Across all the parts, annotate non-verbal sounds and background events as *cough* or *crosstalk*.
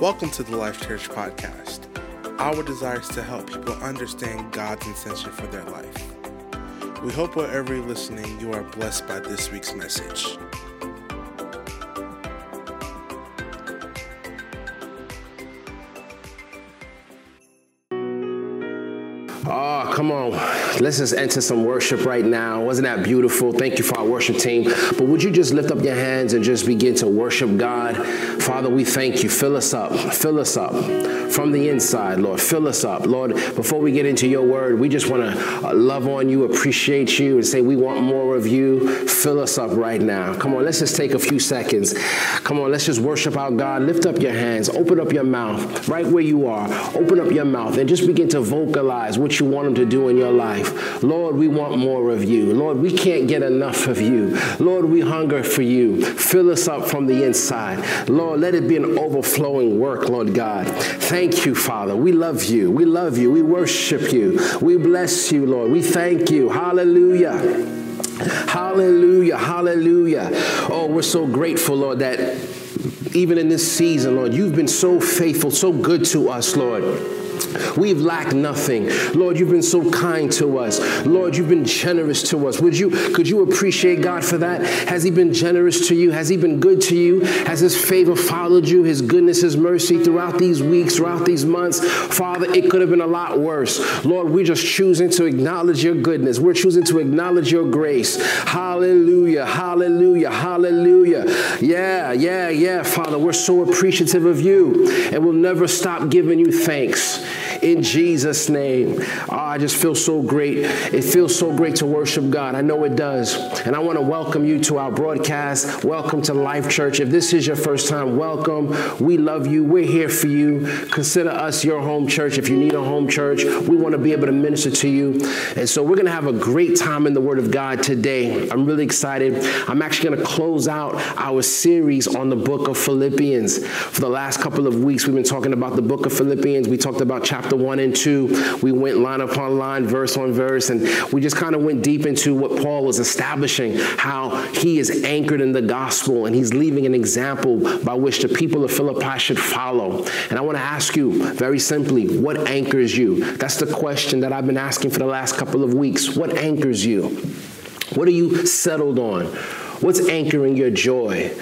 Welcome to the Life Church Podcast. Our desire is to help people understand God's intention for their life. We hope wherever you're listening, you are blessed by this week's message. Oh, come on. Let's just enter some worship right now. Wasn't that beautiful? Thank you for our worship team. But would you just lift up your hands and just begin to worship God? Father, we thank you. Fill us up. Fill us up from the inside, Lord. Fill us up. Lord, before we get into your word, we just want to uh, love on you, appreciate you, and say we want more of you. Fill us up right now. Come on, let's just take a few seconds. Come on, let's just worship our God. Lift up your hands. Open up your mouth right where you are. Open up your mouth and just begin to vocalize what you want Him to do in your life. Lord, we want more of you. Lord, we can't get enough of you. Lord, we hunger for you. Fill us up from the inside. Lord, let it be an overflowing work, Lord God. Thank you, Father. We love you. We love you. We worship you. We bless you, Lord. We thank you. Hallelujah. Hallelujah. Hallelujah. Oh, we're so grateful, Lord, that even in this season, Lord, you've been so faithful, so good to us, Lord. We've lacked nothing. Lord, you've been so kind to us. Lord, you've been generous to us. Would you could you appreciate God for that? Has he been generous to you? Has he been good to you? Has his favor followed you? His goodness, his mercy throughout these weeks, throughout these months? Father, it could have been a lot worse. Lord, we're just choosing to acknowledge your goodness. We're choosing to acknowledge your grace. Hallelujah. Hallelujah. Hallelujah. Yeah, yeah, yeah, Father. We're so appreciative of you and we'll never stop giving you thanks in Jesus' name. Oh, I just feel so great. It feels so great to worship God. I know it does. And I want to welcome you to our broadcast. Welcome to Life Church. If this is your first time, welcome. We love you. We're here for you. Consider us your home church. If you need a home church, we want to be able to minister to you. And so we're going to have a great time in the Word of God today. I'm really excited. I'm actually going to close out our series on the book of Philippians. For the last couple of weeks, we've been talking about the book of Philippians. We talked about chapter one and two. We went line upon line, verse on verse, and we just kind of went deep into what Paul was establishing, how he is anchored in the gospel and he's leaving an example by which the people of Philippi should follow. And I want to ask you very simply, what anchors you? That's the question that I've been asking for the last couple of weeks. What anchors you? What are you settled on? What's anchoring your joy?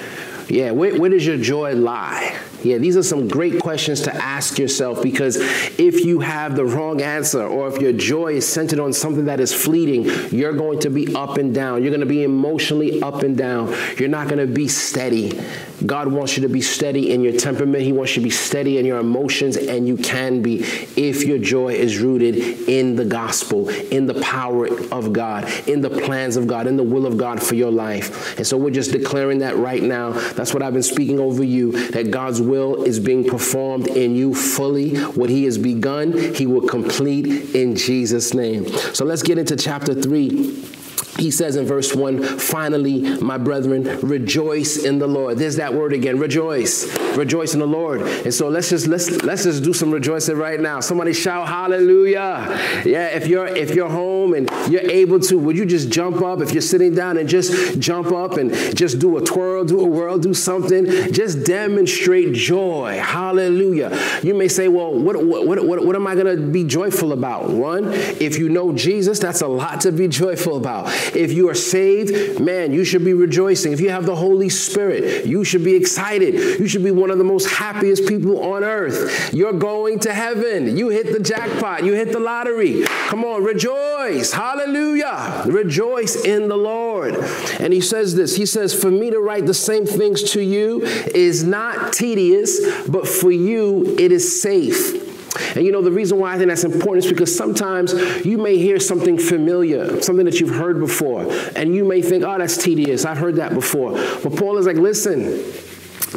Yeah, where, where does your joy lie? Yeah, these are some great questions to ask yourself because if you have the wrong answer or if your joy is centered on something that is fleeting, you're going to be up and down. You're going to be emotionally up and down. You're not going to be steady. God wants you to be steady in your temperament. He wants you to be steady in your emotions, and you can be if your joy is rooted in the gospel, in the power of God, in the plans of God, in the will of God for your life. And so we're just declaring that right now. That's what I've been speaking over you that God's will is being performed in you fully. What He has begun, He will complete in Jesus' name. So let's get into chapter 3 he says in verse 1 finally my brethren rejoice in the lord. There's that word again rejoice. Rejoice in the lord. And so let's just let's let's just do some rejoicing right now. Somebody shout hallelujah. Yeah if you're if you're home and you're able to would you just jump up? If you're sitting down and just jump up and just do a twirl do a whirl do something just demonstrate joy. Hallelujah. You may say well what what what, what, what am i going to be joyful about? One if you know jesus that's a lot to be joyful about if you are saved, man, you should be rejoicing. If you have the Holy Spirit, you should be excited. You should be one of the most happiest people on earth. You're going to heaven. You hit the jackpot. You hit the lottery. Come on, rejoice. Hallelujah. Rejoice in the Lord. And he says this He says, For me to write the same things to you is not tedious, but for you it is safe. And you know, the reason why I think that's important is because sometimes you may hear something familiar, something that you've heard before, and you may think, oh, that's tedious. I've heard that before. But Paul is like, listen,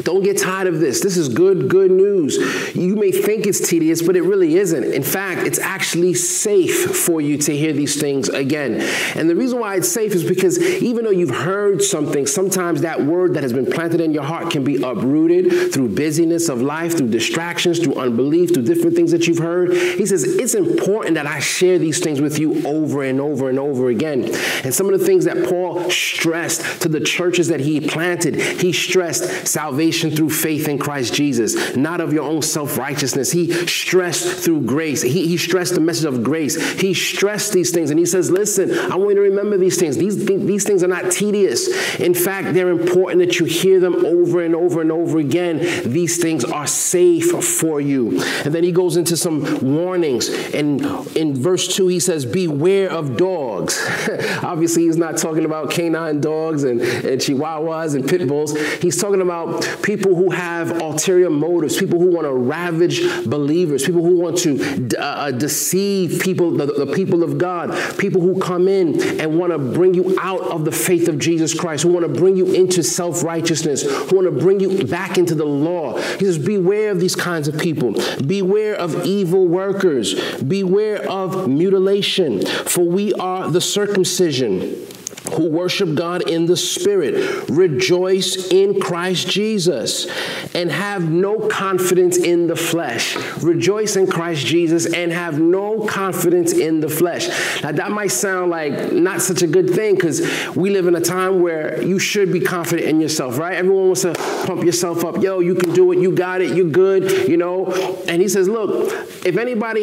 don't get tired of this. This is good, good news. You may think it's tedious, but it really isn't. In fact, it's actually safe for you to hear these things again. And the reason why it's safe is because even though you've heard something, sometimes that word that has been planted in your heart can be uprooted through busyness of life, through distractions, through unbelief, through different things that you've heard. He says, It's important that I share these things with you over and over and over again. And some of the things that Paul stressed to the churches that he planted, he stressed salvation salvation through faith in Christ Jesus, not of your own self righteousness. He stressed through grace. He, he stressed the message of grace. He stressed these things and he says, Listen, I want you to remember these things. These, these things are not tedious. In fact, they're important that you hear them over and over and over again. These things are safe for you. And then he goes into some warnings. And in verse 2, he says, Beware of dogs. *laughs* Obviously, he's not talking about canine dogs and, and chihuahuas and pit bulls. He's talking about people who have ulterior motives, people who want to ravage believers, people who want to uh, uh, deceive people, the, the people of God, people who come in and want to bring you out of the faith of Jesus Christ, who want to bring you into self righteousness, who want to bring you back into the law. He says, Beware of these kinds of people. Beware of evil workers. Beware of mutilation, for we are the circumcision who worship God in the Spirit, rejoice in Christ Jesus, and have no confidence in the flesh. Rejoice in Christ Jesus and have no confidence in the flesh. Now, that might sound like not such a good thing because we live in a time where you should be confident in yourself, right? Everyone wants to pump yourself up. Yo, you can do it. You got it. You're good, you know? And he says, look, if anybody,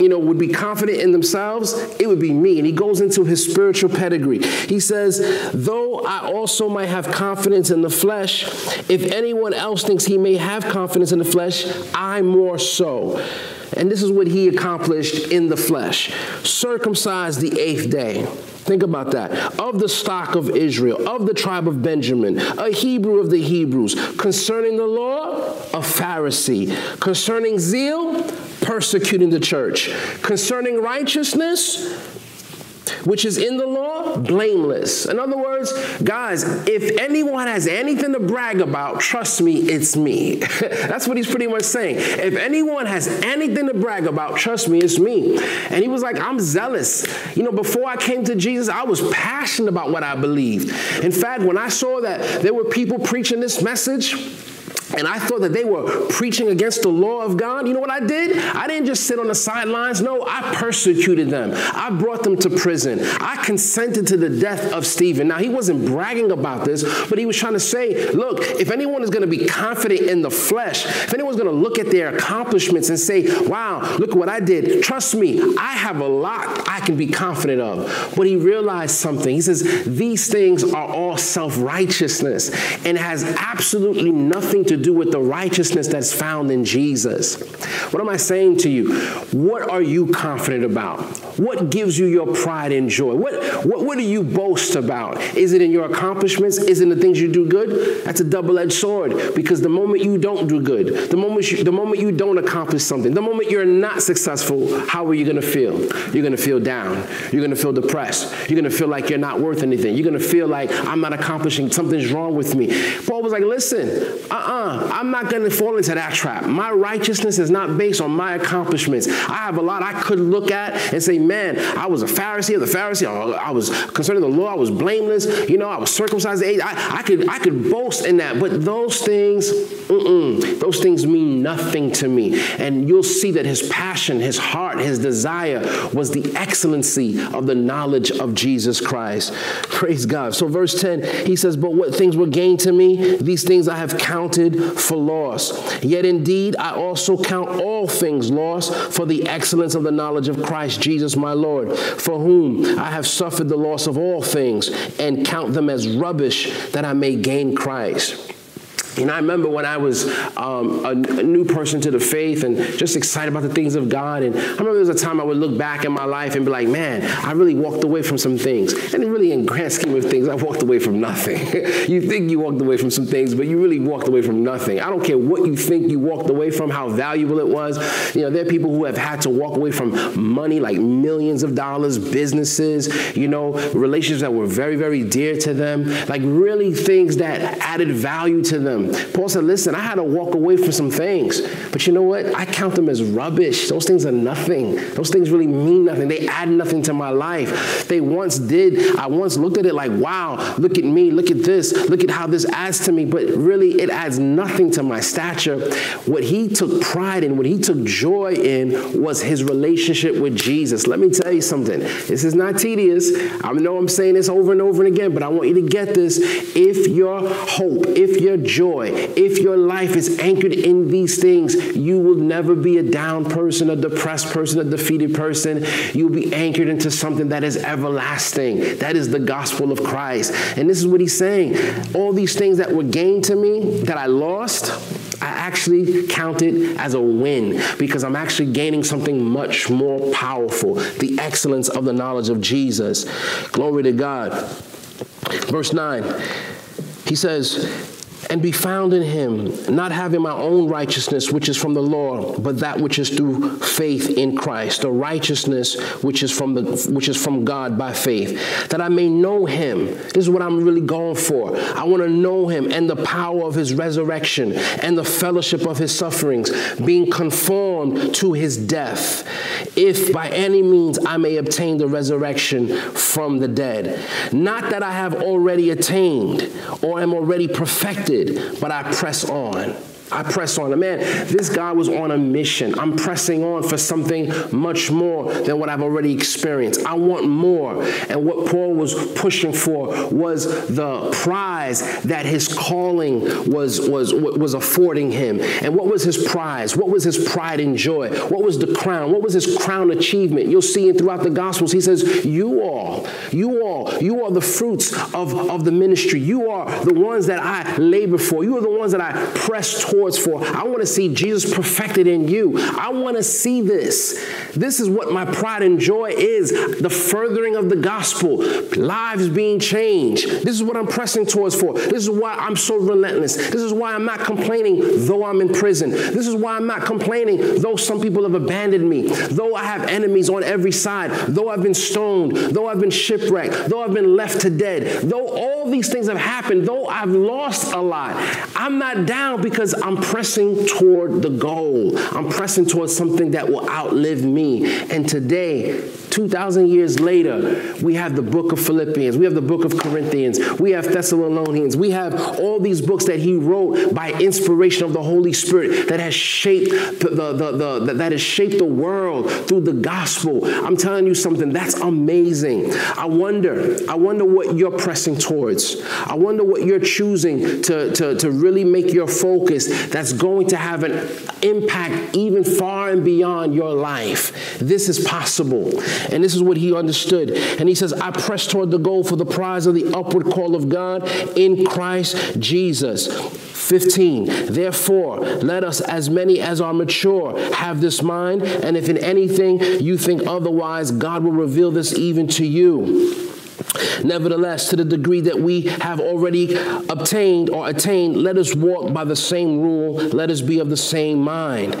you know, would be confident in themselves, it would be me. And he goes into his spiritual pedigree. He says, Though I also might have confidence in the flesh, if anyone else thinks he may have confidence in the flesh, I more so. And this is what he accomplished in the flesh circumcised the eighth day. Think about that. Of the stock of Israel, of the tribe of Benjamin, a Hebrew of the Hebrews. Concerning the law, a Pharisee. Concerning zeal, persecuting the church. Concerning righteousness, which is in the law, blameless. In other words, guys, if anyone has anything to brag about, trust me, it's me. *laughs* That's what he's pretty much saying. If anyone has anything to brag about, trust me, it's me. And he was like, I'm zealous. You know, before I came to Jesus, I was passionate about what I believed. In fact, when I saw that there were people preaching this message, and I thought that they were preaching against the law of God. You know what I did? I didn't just sit on the sidelines. No, I persecuted them. I brought them to prison. I consented to the death of Stephen. Now, he wasn't bragging about this, but he was trying to say, look, if anyone is going to be confident in the flesh, if anyone's going to look at their accomplishments and say, wow, look what I did, trust me, I have a lot I can be confident of. But he realized something. He says, these things are all self righteousness and has absolutely nothing to do with the righteousness that's found in Jesus. What am I saying to you? What are you confident about? What gives you your pride and joy? What, what, what do you boast about? Is it in your accomplishments? Is it in the things you do good? That's a double edged sword because the moment you don't do good, the moment you, the moment you don't accomplish something, the moment you're not successful, how are you going to feel? You're going to feel down. You're going to feel depressed. You're going to feel like you're not worth anything. You're going to feel like I'm not accomplishing, something's wrong with me. Paul was like, listen, uh uh-uh, uh, I'm not going to fall into that trap. My righteousness is not based on my accomplishments. I have a lot I could look at and say, man, I was a Pharisee of the Pharisee. I was concerning the law. I was blameless. You know, I was circumcised. I, I could I could boast in that. But those things, those things mean nothing to me. And you'll see that his passion, his heart, his desire was the excellency of the knowledge of Jesus Christ. Praise God. So verse 10, he says, but what things were gained to me, these things I have counted for loss. Yet indeed, I also count all things lost for the excellence of the knowledge of Christ Jesus my Lord, for whom I have suffered the loss of all things and count them as rubbish that I may gain Christ know, I remember when I was um, a, a, new person to the faith and just excited about the things of God. And I remember there was a time I would look back in my life and be like, man, I really walked away from some things. And really, in grand scheme of things, I walked away from nothing. *laughs* you think you walked away from some things, but you really walked away from nothing. I don't care what you think you walked away from, how valuable it was. You know, there are people who have had to walk away from money, like millions of dollars, businesses, you know, relationships that were very, very dear to them, like really things that added value to them. Paul said, Listen, I had to walk away from some things, but you know what? I count them as rubbish. Those things are nothing. Those things really mean nothing. They add nothing to my life. They once did. I once looked at it like, wow, look at me, look at this, look at how this adds to me, but really it adds nothing to my stature. What he took pride in, what he took joy in, was his relationship with Jesus. Let me tell you something. This is not tedious. I know I'm saying this over and over and again, but I want you to get this. If your hope, if your joy, joy. If your life is anchored in these things, you will never be a down person, a depressed person, a defeated person. You'll be anchored into something that is everlasting. That is the gospel of Christ. And this is what he's saying. All these things that were gained to me, that I lost, I actually count it as a win because I'm actually gaining something much more powerful the excellence of the knowledge of Jesus. Glory to God. Verse 9, he says, and be found in him, not having my own righteousness, which is from the law, but that which is through faith in Christ, the righteousness which is from the which is from God by faith, that I may know him. This is what I'm really going for. I want to know him and the power of his resurrection and the fellowship of his sufferings, being conformed to his death, if by any means I may obtain the resurrection from the dead. Not that I have already attained or am already perfected but I press on. I press on. Man, this guy was on a mission. I'm pressing on for something much more than what I've already experienced. I want more. And what Paul was pushing for was the prize that his calling was, was, was affording him. And what was his prize? What was his pride and joy? What was the crown? What was his crown achievement? You'll see it throughout the Gospels. He says, You all, you all, you are the fruits of, of the ministry. You are the ones that I labor for. You are the ones that I press towards for. I want to see Jesus perfected in you. I want to see this. This is what my pride and joy is the furthering of the gospel, lives being changed. This is what I'm pressing towards for. This is why I'm so relentless. This is why I'm not complaining though I'm in prison. This is why I'm not complaining though some people have abandoned me, though I have enemies on every side, though I've been stoned, though I've been shipwrecked, though I've been left to dead, though all these things have happened, though I've lost a lot. I'm not down because I'm pressing toward the goal. I'm pressing towards something that will outlive me. And today, 2,000 years later, we have the book of Philippians, we have the book of Corinthians, we have Thessalonians, we have all these books that he wrote by inspiration of the Holy Spirit that has shaped the, the, the, the that has shaped the world through the gospel. I'm telling you something, that's amazing. I wonder, I wonder what you're pressing towards. I wonder what you're choosing to, to, to really make your focus that's going to have an impact even far and beyond your life. This is possible. And this is what he understood. And he says, I press toward the goal for the prize of the upward call of God in Christ Jesus. 15. Therefore, let us, as many as are mature, have this mind, and if in anything you think otherwise, God will reveal this even to you. Nevertheless, to the degree that we have already obtained or attained, let us walk by the same rule, let us be of the same mind.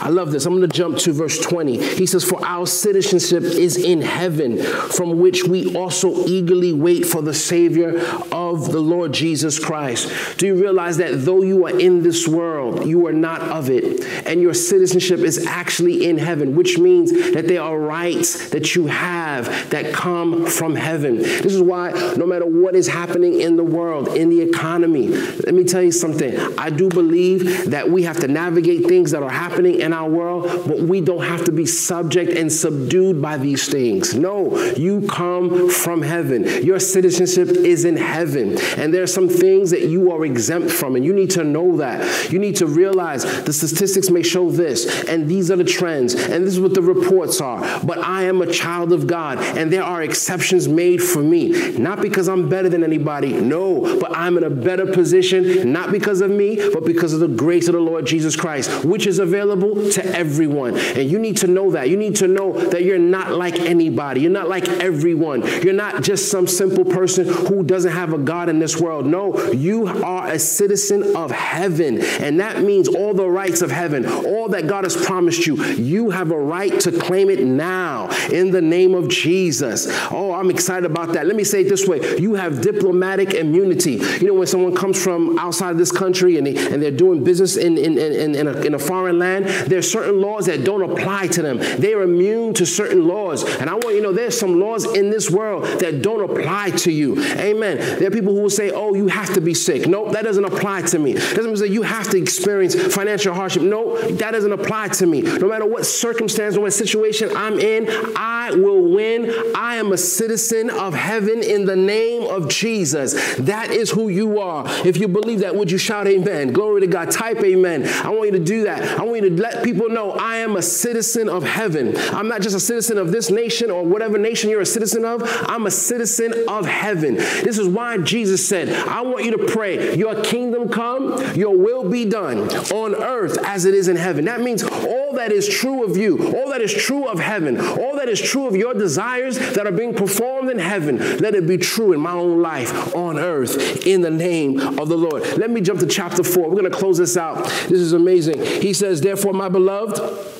I love this. I'm going to jump to verse 20. He says, For our citizenship is in heaven, from which we also eagerly wait for the Savior of the Lord Jesus Christ. Do you realize that though you are in this world, you are not of it, and your citizenship is actually in heaven, which means that there are rights that you have that come from heaven. This is why no matter what is happening in the world, in the economy, let me tell you something. I do believe that we have to navigate things that are happening in our world, but we don't have to be subject and subdued by these things. No, you come from heaven. Your citizenship is in heaven. And there are some things that you are exempt from, and you need to know that. You need to realize the statistics may show this, and these are the trends, and this is what the reports are. But I am a child of God, and there are exceptions made for me. Not because I'm better than anybody, no, but I'm in a better position, not because of me, but because of the grace of the Lord Jesus Christ, which is available to everyone. And you need to know that. You need to know that you're not like anybody. You're not like everyone. You're not just some simple person who doesn't have a God in this world. No, you are a citizen of heaven. And that means all the rights of heaven, all that God has promised you, you have a right to claim it now in the name of Jesus. Oh, I'm excited about that. Let me say it this way you have diplomatic immunity. You know, when someone comes from outside of this country and, they, and they're doing business in, in, in, in, a, in a foreign land, there's certain laws that don't apply to them. They're immune to certain laws. And I want you to know there's some laws in this world that don't apply to you. Amen. There are people who will say, oh, you have to be sick. Nope, that doesn't apply to me. That doesn't say you have to experience financial hardship. No, that doesn't apply to me. No matter what circumstance or what situation I'm in, I will win. I am a citizen of heaven in the name of Jesus. That is who you are. If you believe that, would you shout amen? Glory to God. Type amen. I want you to do that. I want you to let people know I am a citizen of heaven. I'm not just a citizen of this nation or whatever nation you're a citizen of. I'm a citizen of heaven. This is why Jesus said, I want you to pray, Your kingdom come, your will be done on earth as it is in heaven. That means all that is true of you, all that is true of heaven, all that is true of your desires that are being performed in heaven, let it be true in my own life on earth in the name of the Lord. Let me jump to chapter 4. We're going to close this out. This is amazing. He says, Therefore, my beloved,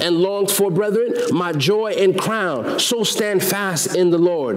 and longed for, brethren, my joy and crown. So stand fast in the Lord.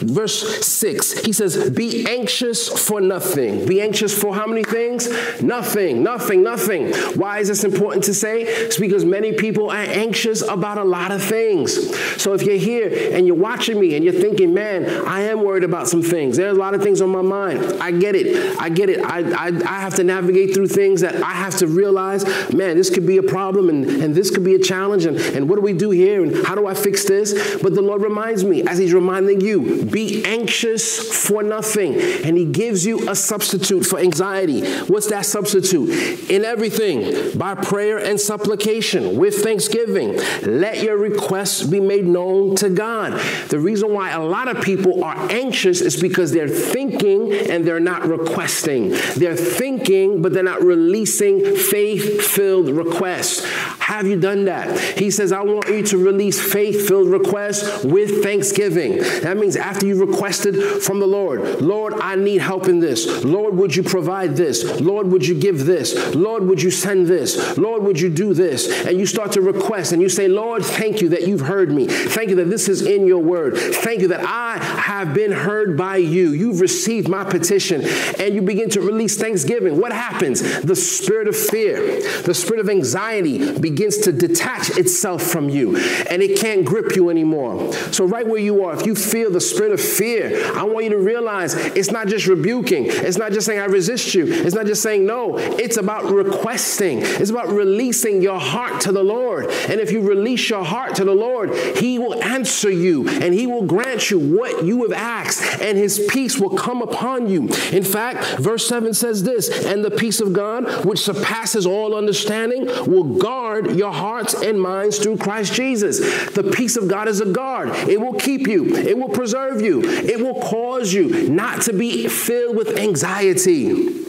Verse 6, he says, Be anxious for nothing. Be anxious for how many things? Nothing, nothing, nothing. Why is this important to say? It's because many people are anxious about a lot of things. So if you're here and you're watching me and you're thinking, man, I am worried about some things. There's a lot of things on my mind. I get it. I get it. I, I, I have to navigate through things that I have to realize, man, this could be a problem and, and this could be a challenge. And, and what do we do here? And how do I fix this? But the Lord reminds me, as He's reminding you, be anxious for nothing. And He gives you a substitute for anxiety. What's that substitute? In everything, by prayer and supplication, with thanksgiving, let your requests be made known to God. The reason why a lot of people are anxious is because they're thinking and they're not requesting. They're thinking, but they're not releasing faith filled requests. Have you done that? He says, I want you to release faith filled requests with thanksgiving. That means after you requested from the Lord, Lord, I need help in this. Lord, would you provide this? Lord, would you give this? Lord, would you send this? Lord, would you do this? And you start to request and you say, Lord, thank you that you've heard me. Thank you that this is in your word. Thank you that I have been heard by you. You've received my petition and you begin to release thanksgiving. What happens? The spirit of fear, the spirit of anxiety begins to detach itself from you and it can't grip you anymore. So, right where you are, if you feel the spirit of fear, I want you to realize it's not just rebuking, it's not just saying, I resist you, it's not just saying no, it's about requesting, it's about releasing your heart to the Lord. And if you release your heart to the Lord, He will answer you and He will grant you what you have asked, and His peace will come upon you. In fact, verse 7 says this, and the peace of God, which surpasses all understanding, will guard your hearts and minds through Christ Jesus. The peace of God is a guard. It will keep you, it will preserve you, it will cause you not to be filled with anxiety.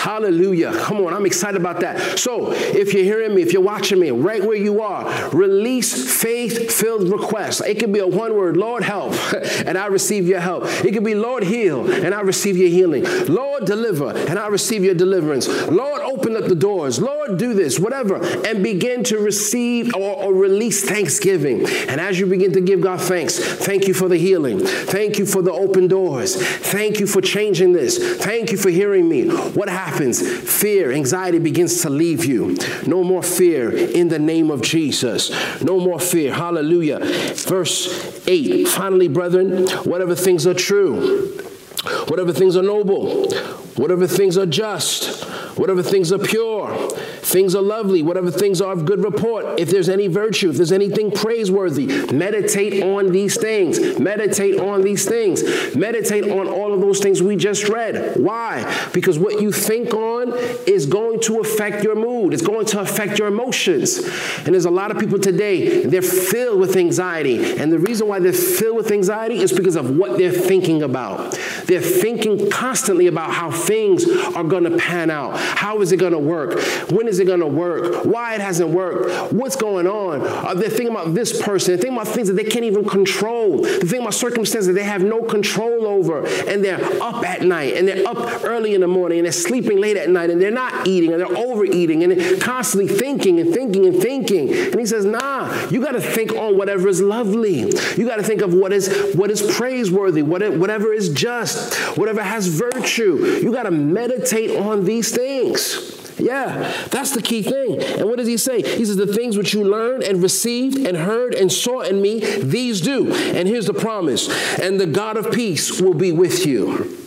Hallelujah. Come on, I'm excited about that. So, if you're hearing me, if you're watching me, right where you are, release faith filled requests. It could be a one word, Lord, help, *laughs* and I receive your help. It could be, Lord, heal, and I receive your healing. Lord, deliver, and I receive your deliverance. Lord, open up the doors. Lord, do this, whatever, and begin to receive or, or release thanksgiving. And as you begin to give God thanks, thank you for the healing. Thank you for the open doors. Thank you for changing this. Thank you for hearing me. What happens? Fear, anxiety begins to leave you. No more fear in the name of Jesus. No more fear. Hallelujah. Verse 8 Finally, brethren, whatever things are true, whatever things are noble, whatever things are just, whatever things are pure, things are lovely, whatever things are of good report, if there's any virtue, if there's anything praiseworthy, meditate on these things. Meditate on these things. Meditate on all of those things we just read. Why? Because what you think on is going to affect your mood, it's going to affect your emotions. And there's a lot of people today, they're filled with anxiety. And the reason why they're filled with anxiety is because of what they're thinking about. They're thinking constantly about how things are going to pan out. How is it going to work? When is it going to work? Why it hasn't worked? What's going on? Uh, are they thinking about this person? They're thinking about things that they can't even control. They're thinking about circumstances that they have no control over. And they're up at night and they're up early in the morning and they're sleeping late at night and they're not eating and they're overeating and they're constantly thinking and thinking and thinking. And he says, nah, you got to think on whatever is lovely. You got to think of what is what is praiseworthy, whatever is just, whatever has virtue. You got to meditate on these things. Yeah, that's the key thing. And what does he say? He says, The things which you learned and received and heard and saw in me, these do. And here's the promise and the God of peace will be with you.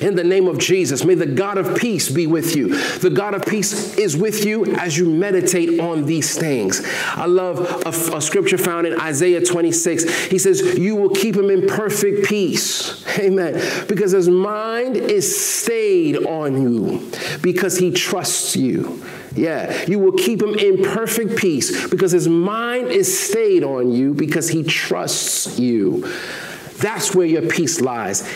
In the name of Jesus, may the God of peace be with you. The God of peace is with you as you meditate on these things. I love a, a, scripture found in Isaiah 26. He says, You will keep him in perfect peace. *laughs* Amen. Because his mind is stayed on you, because he trusts you. Yeah, you will keep him in perfect peace because his mind is stayed on you because he trusts you. That's where your peace lies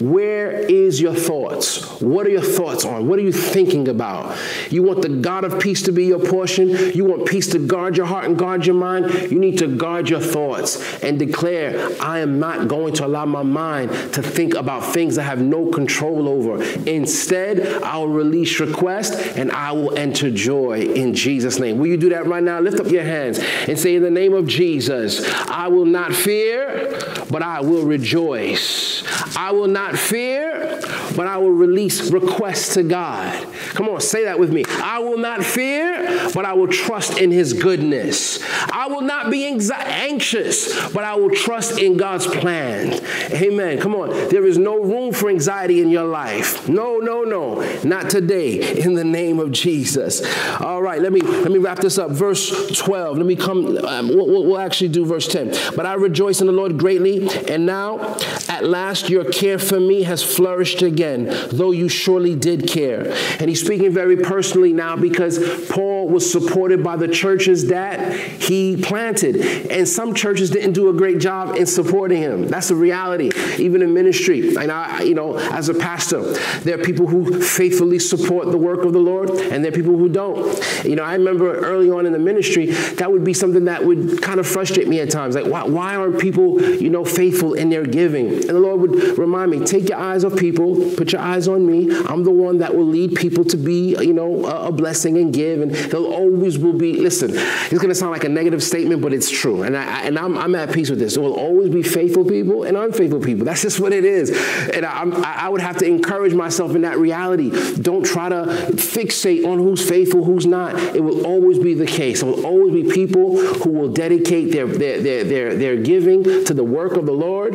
where is your thoughts? What are your thoughts on? What are you thinking about? You want the God of peace to be your portion? You want peace to guard your heart and guard your mind? You need to guard your thoughts and declare, I am not going to allow my mind to think about things I have no control over. Instead, I will release request and I will enter joy in Jesus' name. Will you do that right now? Lift up your hands and say, In the name of Jesus, I will not fear, but I will rejoice. I will not fear, but I will release requests to God. Come on, say that with me. I will not fear, but I will trust in His goodness. I will not be anxious, but I will trust in God's plan. Amen. Come on. There is no room for anxiety in your life. No, no, no. Not today. In the name of Jesus. All right. Let me let me wrap this up. Verse 12. Let me come. Um, we'll, we'll actually do verse 10. But I rejoice in the Lord greatly, and now at last your care for me has flourished again, though you surely did care. And he's speaking very personally now because Paul was supported by the churches that he planted. And some churches didn't do a great job in supporting him. That's the reality, even in ministry. And I, you know, as a pastor, there are people who faithfully support the work of the Lord, and there are people who don't. You know, I remember early on in the ministry, that would be something that would kind of frustrate me at times. Like, why, why aren't people, you know, faithful in their giving? And the Lord would remind me, take your eyes off people, put your eyes on me. I'm the one that will lead people to be, you know, a, a blessing and give. And they'll always will be, listen, it's going to sound like a negative statement, but it's true. And, I, and I'm, I'm at peace with this. There will always be faithful people and unfaithful people. That's just what it is. And I, I would have to encourage myself in that reality. Don't try to fixate on who's faithful, who's not. It will always be the case. There will always be people who will dedicate their, their, their, their, their giving to the work of the Lord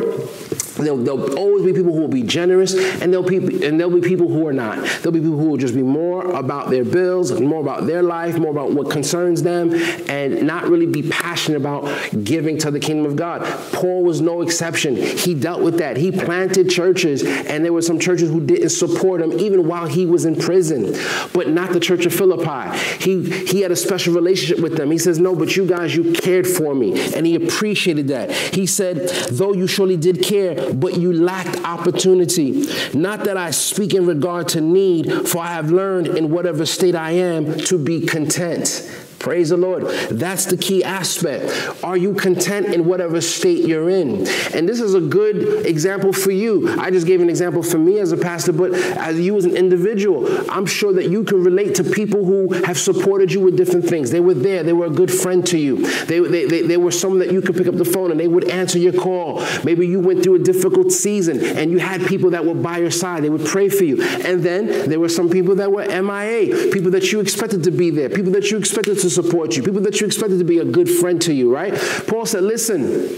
There'll, there'll, always be people who will be generous, and there'll, be, and there'll be people who are not. There'll be people who will just be more about their bills, more about their life, more about what concerns them, and not really be passionate about giving to the kingdom of God. Paul was no exception. He dealt with that. He planted churches, and there were some churches who didn't support him even while he was in prison, but not the church of Philippi. He, he had a special relationship with them. He says, No, but you guys, you cared for me, and he appreciated that. He said, Though you surely did care, but you lacked opportunity. Not that I speak in regard to need, for I have learned in whatever state I am to be content. Praise the Lord. That's the key aspect. Are you content in whatever state you're in? And this is a good example for you. I just gave an example for me as a pastor, but as you as an individual, I'm sure that you can relate to people who have supported you with different things. They were there, they were a good friend to you. They, they, they, they were someone that you could pick up the phone and they would answer your call. Maybe you went through a difficult season and you had people that were by your side. They would pray for you. And then there were some people that were MIA, people that you expected to be there, people that you expected to to support you, people that you expected to be a good friend to you, right? Paul said, listen,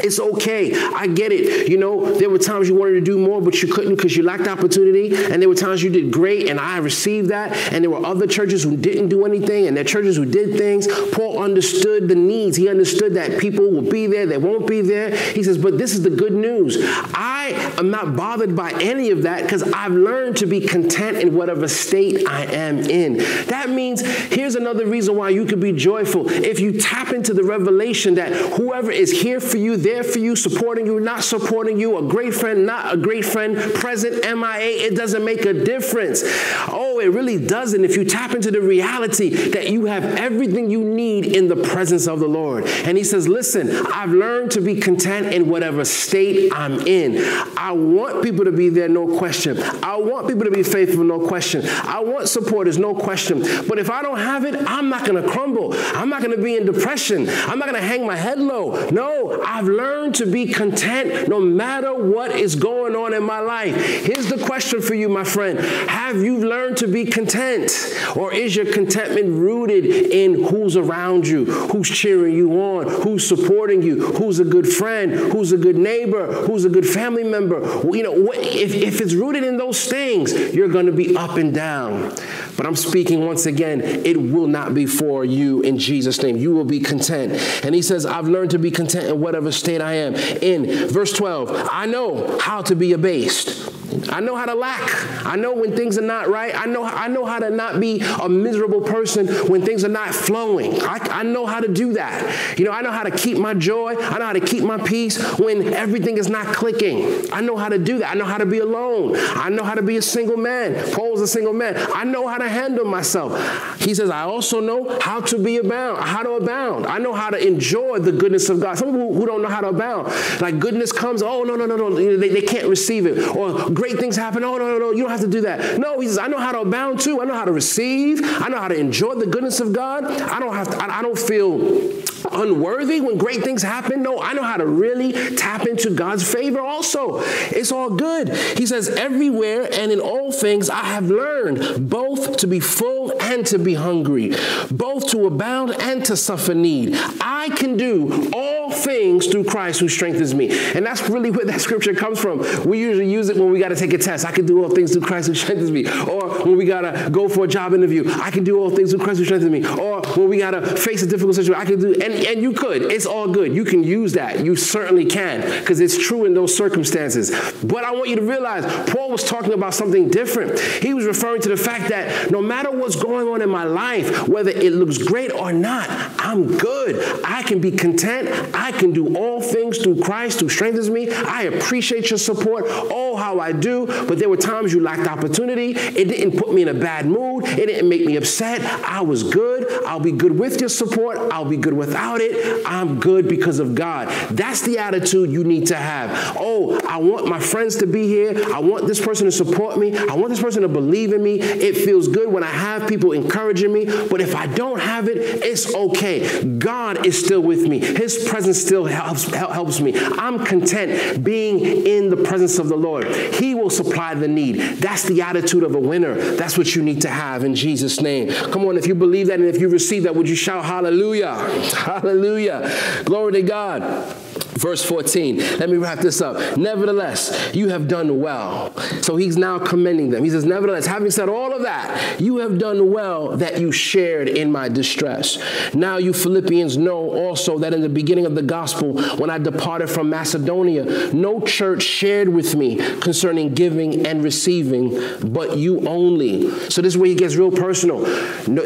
it's okay. I get it. You know, there were times you wanted to do more, but you couldn't because you lacked opportunity. And there were times you did great, and I received that. And there were other churches who didn't do anything, and there churches who did things. Paul understood the needs. He understood that people will be there, they won't be there. He says, but this is the good news. I am not bothered by any of that because I've learned to be content in whatever state I am in. That means here's another reason why you could be joyful. If you tap into the revelation that whoever is here for you, there for you, supporting you, not supporting you, a great friend, not a great friend, present, MIA, it doesn't make a difference. Oh, it really doesn't. If you tap into the reality that you have everything you need in the presence of the Lord. And he says, Listen, I've learned to be content in whatever state I'm in. I want people to be there, no question. I want people to be faithful, no question. I want supporters, no question. But if I don't have it, I'm not going to crumble. I'm not going to be in depression. I'm not going to hang my head low. No, I've learned to be content no matter what is going on in my life. Here's the question for you, my friend Have you learned to be content? Or is your contentment rooted in who's around you, who's cheering you on, who's supporting you, who's a good friend, who's a good neighbor, who's a good family member? You know, if, if it's rooted in those things, you're going to be up and down. But I'm speaking once again, it will not be for you in Jesus' name. You will be content. And he says, I've learned to be content in whatever state I am. In verse 12, I know how to be abased. I know how to lack. I know when things are not right. I know, I know how to not be a miserable person when things are not flowing. I, I know how to do that. You know, I know how to keep my joy. I know how to keep my peace when everything is not clicking. I know how to do that. I know how to be alone. I know how to be a single man. Paul's a single man. I know how to handle myself. He says, I also know how to be abound, how to abound. I know how to enjoy the goodness of God. Some people who don't know how to abound, like goodness comes, oh, no, no, no, no, they, they can't receive it. Or great things happen, oh, no, no, no, you don't have to do that. No, he says, I know how to abound too. I know how to receive. I know how to enjoy the goodness of God. I don't have to, I, I don't feel unworthy when great things happen. No, I know how to really tap into God's favor also. It's all good. He says, everywhere and in all things I have learned both to be full and to be hungry, both to abound and to suffer need. I can do all things through Christ who strengthens me. And that's really where that *laughs* scripture comes from. We usually use it when we got to take a test. I can do all things through Christ who strengthens me. Or when we got to go for a job interview, I can do all things through Christ who strengthens me. Or when we got to face a difficult situation, I can do, and, and you could. It's all good. You can use that. You certainly can because it's true in those circumstances. But I want you to realize Paul was talking about something different. He was referring to the fact that no matter what's going on in my life, whether it looks great or not, I'm good. I can be content. I can do all things through Christ who strengthens me. I appreciate your support. Oh, how I do. But there were times you lacked opportunity. It didn't put me in a bad mood. It didn't make me upset. I was good. I'll be good with your support. I'll be good without it. I'm good because of God. That's the attitude you need to have. Oh, I want my friends to be here. I want this person to support me. I want this person to believe in me. It feels good when I have people encouraging me. But if I don't have it, it's okay. God is still with me. His presence still helps, helps me. I'm content being in the presence of the Lord. He will supply the need. That's the attitude of a winner. That's what you need to have in Jesus' name. Come on, if you believe that and if you receive that, would you shout hallelujah? *laughs* Hallelujah. Glory to God. Verse 14, let me wrap this up. Nevertheless, you have done well. So he's now commending them. He says, Nevertheless, having said all of that, you have done well that you shared in my distress. Now, you Philippians know also that in the beginning of the gospel, when I departed from Macedonia, no church shared with me concerning giving and receiving, but you only. So this is where he gets real personal. No,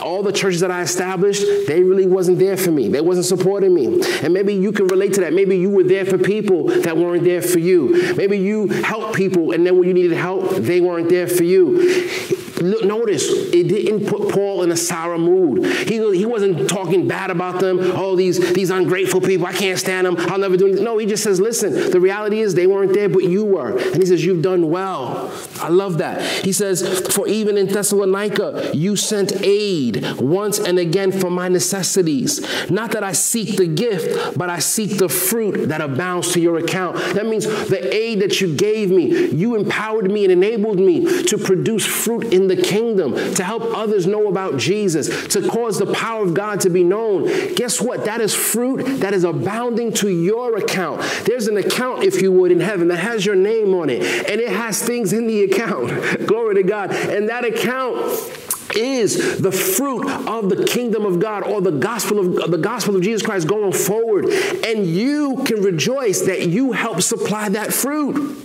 all the churches that I established, they really wasn't there for me. They wasn't supporting me. And maybe you can relate to that. Maybe you were there for people that weren't there for you. Maybe you helped people and then when you needed help, they weren't there for you. Notice it didn't put Paul in a sour mood. He, he wasn't talking bad about them. Oh, these, these ungrateful people, I can't stand them. I'll never do anything. No, he just says, listen, the reality is they weren't there, but you were. And he says, you've done well. I love that. He says, for even in Thessalonica, you sent aid once and again for my necessities. Not that I seek the gift, but I seek the fruit that abounds to your account. That means the aid that you gave me, you empowered me and enabled me to produce fruit in the kingdom, to help others know about Jesus, to cause the power of God to be known. Guess what? That is fruit that is abounding to your account. There's an account, if you would, in heaven that has your name on it, and it has things in the account. *laughs* Glory to God. And that account is the fruit of the kingdom of God or the gospel of the gospel of Jesus Christ going forward and you can rejoice that you help supply that fruit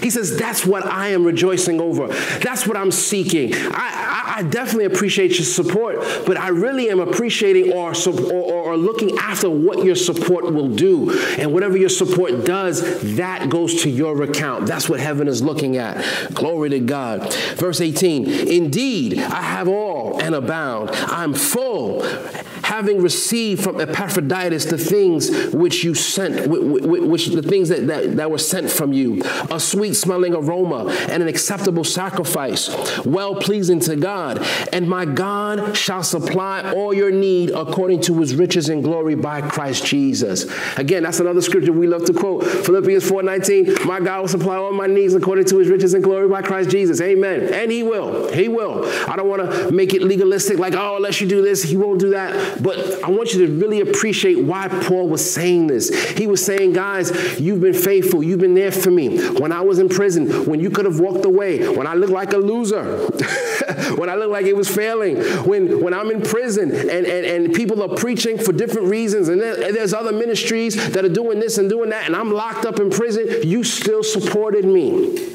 he says, That's what I am rejoicing over. That's what I'm seeking. I, I, I definitely appreciate your support, but I really am appreciating or, or, or, looking after what your support will do. And whatever your support does, that goes to your account. That's what heaven is looking at. Glory to God. Verse 18 Indeed, I have all and abound. I'm full having received from Epaphroditus the things which you sent, which the things that, that, that were sent from you, a sweet smelling aroma and an acceptable sacrifice, well pleasing to God. And my God shall supply all your need according to his riches and glory by Christ Jesus. Again, that's another scripture we love to quote. Philippians 4:19, my God will supply all my needs according to his riches and glory by Christ Jesus. Amen. And he will. He will. I don't want to make it legalistic like, oh, unless you do this, he won't do that. But I want you to really appreciate why Paul was saying this. He was saying, guys, you've been faithful. You've been there for me. When I was in prison, when you could have walked away, when I looked like a loser, *laughs* when I looked like it was failing, when, when I'm in prison and, and, and people are preaching for different reasons, and, and there's other ministries that are doing this and doing that, and I'm locked up in prison, you still supported me.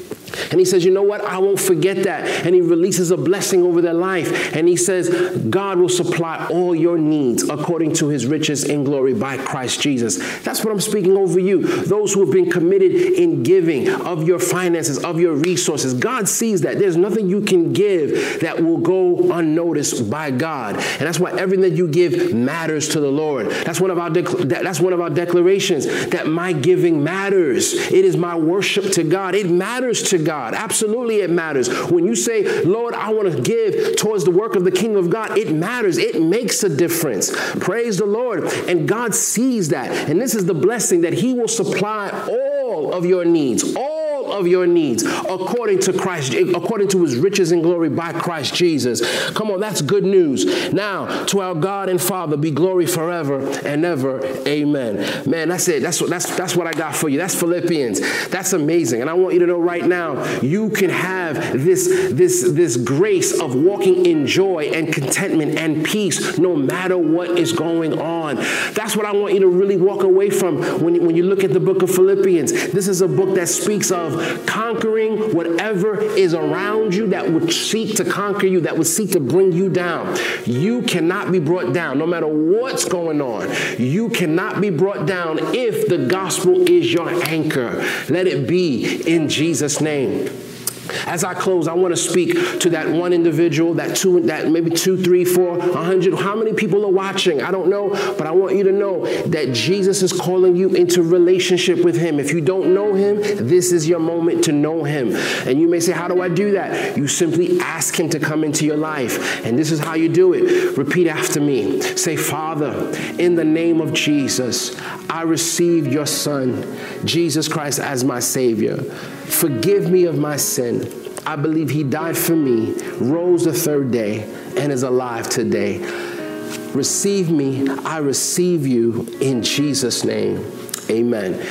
And he says, You know what? I won't forget that. And he releases a blessing over their life. And he says, God will supply all your needs according to his riches in glory by Christ Jesus. That's what I'm speaking over you. Those who have been committed in giving of your finances, of your resources. God sees that. There's nothing you can give that will go unnoticed by God. And that's why everything that you give matters to the Lord. That's one of our, that's one of our declarations that my giving matters. It is my worship to God. It matters to God. Absolutely, it matters. When you say, Lord, I want to give towards the work of the kingdom of God, it matters. It makes a difference. Praise the Lord. And God sees that. And this is the blessing that He will supply all of your needs, all of your needs according to Christ, according to his riches and glory by Christ Jesus. Come on, that's good news. Now, to our God and Father be glory forever and ever. Amen. Man, that's it. That's what that's that's what I got for you. That's Philippians. That's amazing. And I want you to know right now, you can have this this this grace of walking in joy and contentment and peace no matter what is going on. That's what I want you to really walk away from when when you look at the book of Philippians. This is a book that speaks of conquering whatever is around you that would seek to conquer you, that would seek to bring you down. You cannot be brought down no matter what's going on. You cannot be brought down if the gospel is your anchor. Let it be in Jesus' name. As I close, I want to speak to that one individual, that two, that maybe two, three, four, a hundred. How many people are watching? I don't know, but I want you to know that Jesus is calling you into relationship with Him. If you don't know Him, this is your moment to know Him. And you may say, How do I do that? You simply ask Him to come into your life. And this is how you do it. Repeat after me. Say, Father, in the name of Jesus, I receive your Son, Jesus Christ, as my Savior. Forgive me of my sin. I believe he died for me, rose the third day, and is alive today. Receive me. I receive you in Jesus' name. Amen.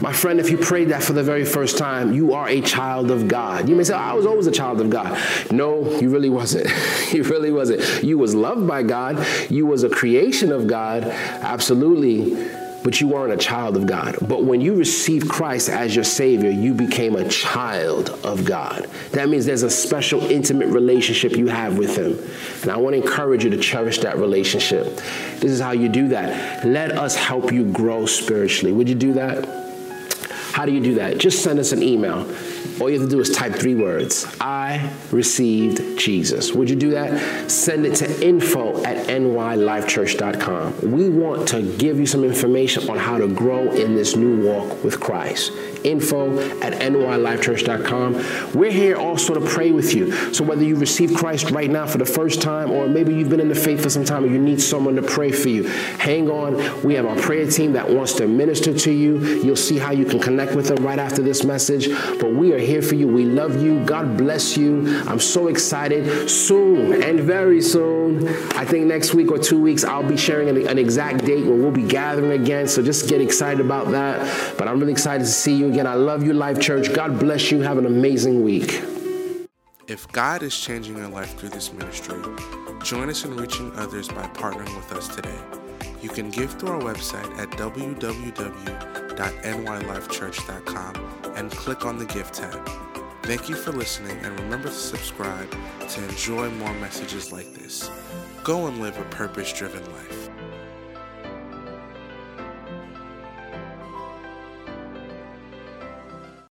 My friend, if you prayed that for the very first time, you are a child of God. You may say, I was always a child of God. No, you really wasn't. *laughs* you really wasn't. You was loved by God. You was a creation of God. Absolutely but you weren't a child of God. But when you received Christ as your Savior, you became a child of God. That means there's a special, intimate relationship you have with Him. And I want to encourage you to cherish that relationship. This is how you do that. Let us help you grow spiritually. Would you do that? How do you do that? Just send us an email all you have to do is type three words I received Jesus. Would you do that? Send it to info at nylifechurch.com. We want to give you some information on how to grow in this new walk with Christ info at nylifechurch.com. We're here also to pray with you. So whether you receive Christ right now for the first time, or maybe you've been in the faith for some time and you need someone to pray for you, hang on. We have our prayer team that wants to minister to you. You'll see how you can connect with them right after this message. But we are here for you. We love you. God bless you. I'm so excited. Soon and very soon, I think next week or two weeks, I'll be sharing an, an exact date when we'll be gathering again. So just get excited about that. But I'm really excited to see you again. I love you, Life Church. God bless you. Have an amazing week. If God is changing your life through this ministry, join us in reaching others by partnering with us today. You can give through our website at www.nylifechurch.com and click on the Give tab. Thank you for listening, and remember to subscribe to enjoy more messages like this. Go and live a purpose driven life.